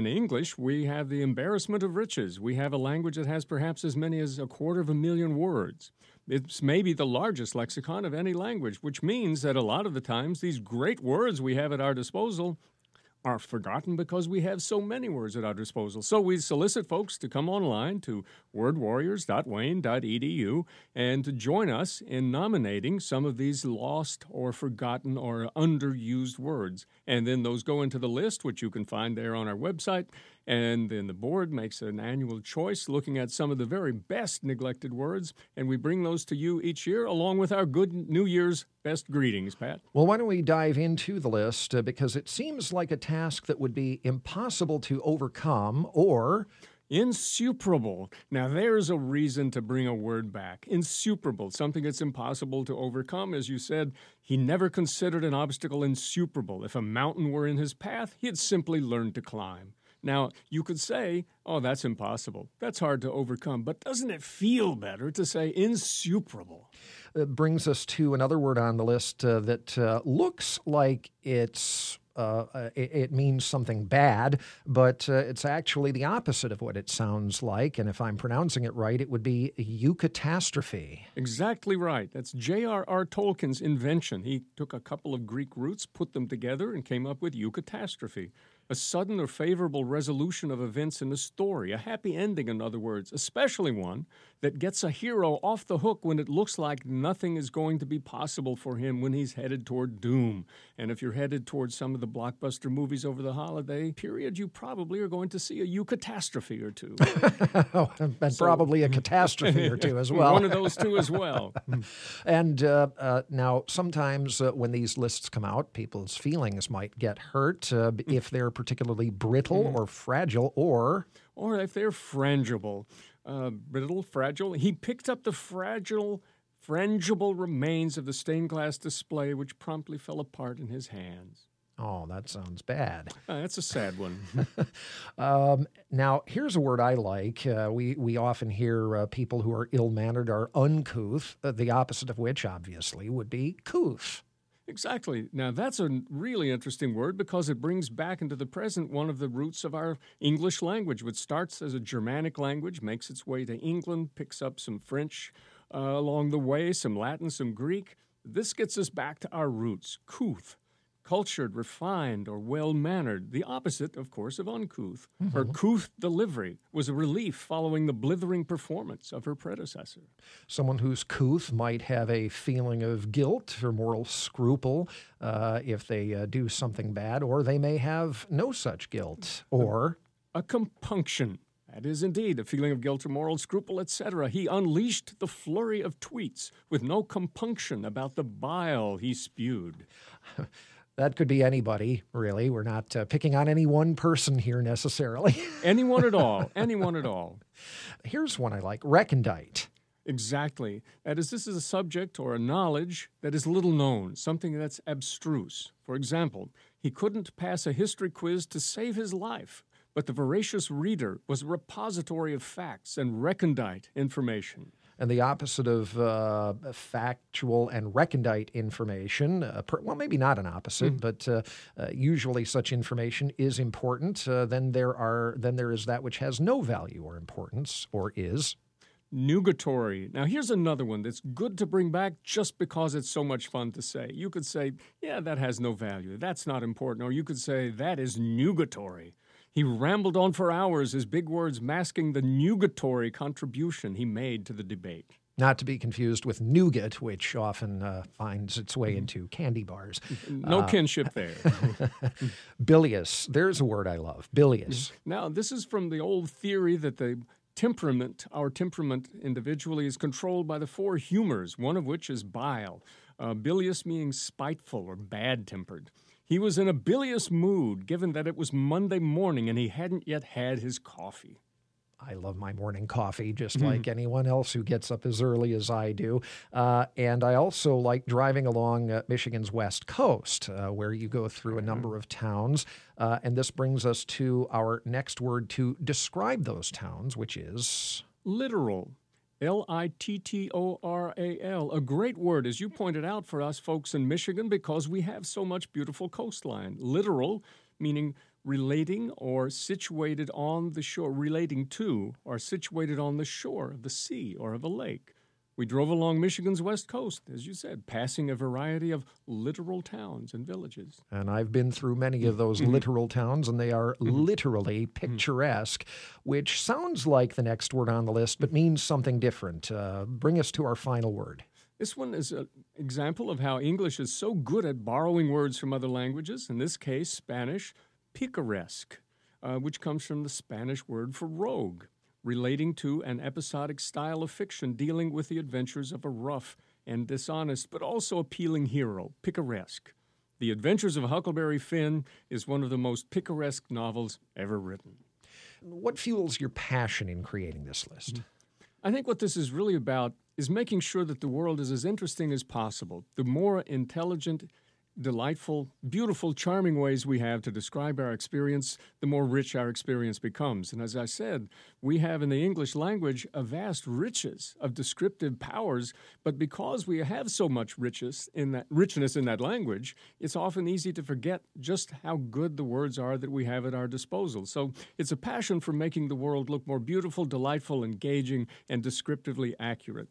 In English, we have the embarrassment of riches. We have a language that has perhaps as many as a quarter of a million words. It's maybe the largest lexicon of any language, which means that a lot of the times these great words we have at our disposal are forgotten because we have so many words at our disposal. So we solicit folks to come online to wordwarriors.wayne.edu and to join us in nominating some of these lost or forgotten or underused words. And then those go into the list, which you can find there on our website. And then the board makes an annual choice looking at some of the very best neglected words, and we bring those to you each year along with our good New Year's best greetings, Pat. Well, why don't we dive into the list uh, because it seems like a task that would be impossible to overcome or Insuperable. Now, there's a reason to bring a word back. Insuperable, something that's impossible to overcome. As you said, he never considered an obstacle insuperable. If a mountain were in his path, he had simply learned to climb. Now, you could say, oh, that's impossible. That's hard to overcome. But doesn't it feel better to say insuperable? It brings us to another word on the list uh, that uh, looks like it's uh, uh, it, it, means something bad, but uh, it's actually the opposite of what it sounds like. And if I'm pronouncing it right, it would be eucatastrophe. Exactly right. That's J.R.R. Tolkien's invention. He took a couple of Greek roots, put them together, and came up with eucatastrophe a sudden or favorable resolution of events in a story, a happy ending, in other words, especially one that gets a hero off the hook when it looks like nothing is going to be possible for him when he's headed toward doom. And if you're headed toward some of the blockbuster movies over the holiday period, you probably are going to see a you eucatastrophe or two. oh, and so, probably a catastrophe or two as well. One of those two as well. and uh, uh, now, sometimes uh, when these lists come out, people's feelings might get hurt uh, if they're particularly brittle mm. or fragile, or or if they're frangible, uh, brittle, fragile. He picked up the fragile, frangible remains of the stained glass display, which promptly fell apart in his hands. Oh, that sounds bad. Uh, that's a sad one. um, now, here's a word I like. Uh, we we often hear uh, people who are ill mannered are uncouth. Uh, the opposite of which, obviously, would be couth. Exactly. Now, that's a really interesting word because it brings back into the present one of the roots of our English language, which starts as a Germanic language, makes its way to England, picks up some French uh, along the way, some Latin, some Greek. This gets us back to our roots, couth cultured, refined, or well mannered, the opposite, of course, of uncouth. Mm-hmm. Her couth delivery was a relief following the blithering performance of her predecessor. Someone whose couth might have a feeling of guilt or moral scruple uh, if they uh, do something bad, or they may have no such guilt, or. a, a compunction. That is indeed a feeling of guilt or moral scruple, etc. He unleashed the flurry of tweets with no compunction about the bile he spewed. That could be anybody, really. We're not uh, picking on any one person here necessarily. anyone at all. Anyone at all. Here's one I like recondite. Exactly. That is, this is a subject or a knowledge that is little known, something that's abstruse. For example, he couldn't pass a history quiz to save his life, but the voracious reader was a repository of facts and recondite information and the opposite of uh, factual and recondite information. Uh, per, well, maybe not an opposite, mm. but uh, uh, usually such information is important. Uh, then there are then there is that which has no value or importance or is Nugatory. Now, here's another one that's good to bring back just because it's so much fun to say. You could say, yeah, that has no value. That's not important. Or you could say, that is nugatory. He rambled on for hours, his big words masking the nugatory contribution he made to the debate. Not to be confused with nougat, which often uh, finds its way into candy bars. No uh, kinship there. bilious. There's a word I love. Bilious. Now, this is from the old theory that the temperament, our temperament individually, is controlled by the four humors, one of which is bile. Uh, bilious meaning spiteful or bad tempered. He was in a bilious mood, given that it was Monday morning and he hadn't yet had his coffee. I love my morning coffee just mm. like anyone else who gets up as early as I do. Uh, and I also like driving along uh, Michigan's west coast, uh, where you go through a number of towns. Uh, and this brings us to our next word to describe those towns, which is littoral. L I T T O R A L, a great word, as you pointed out, for us folks in Michigan because we have so much beautiful coastline. Littoral, meaning relating or situated on the shore, relating to or situated on the shore of the sea or of a lake. We drove along Michigan's west coast, as you said, passing a variety of littoral towns and villages. And I've been through many of those mm-hmm. littoral towns, and they are mm-hmm. literally mm-hmm. picturesque, which sounds like the next word on the list, but means something different. Uh, bring us to our final word. This one is an example of how English is so good at borrowing words from other languages, in this case, Spanish, picaresque, uh, which comes from the Spanish word for rogue relating to an episodic style of fiction dealing with the adventures of a rough and dishonest but also appealing hero, picaresque. The Adventures of Huckleberry Finn is one of the most picaresque novels ever written. What fuels your passion in creating this list? I think what this is really about is making sure that the world is as interesting as possible. The more intelligent delightful, beautiful, charming ways we have to describe our experience, the more rich our experience becomes. And as I said, we have in the English language a vast riches of descriptive powers, but because we have so much richness in that richness in that language, it's often easy to forget just how good the words are that we have at our disposal. So it's a passion for making the world look more beautiful, delightful, engaging, and descriptively accurate.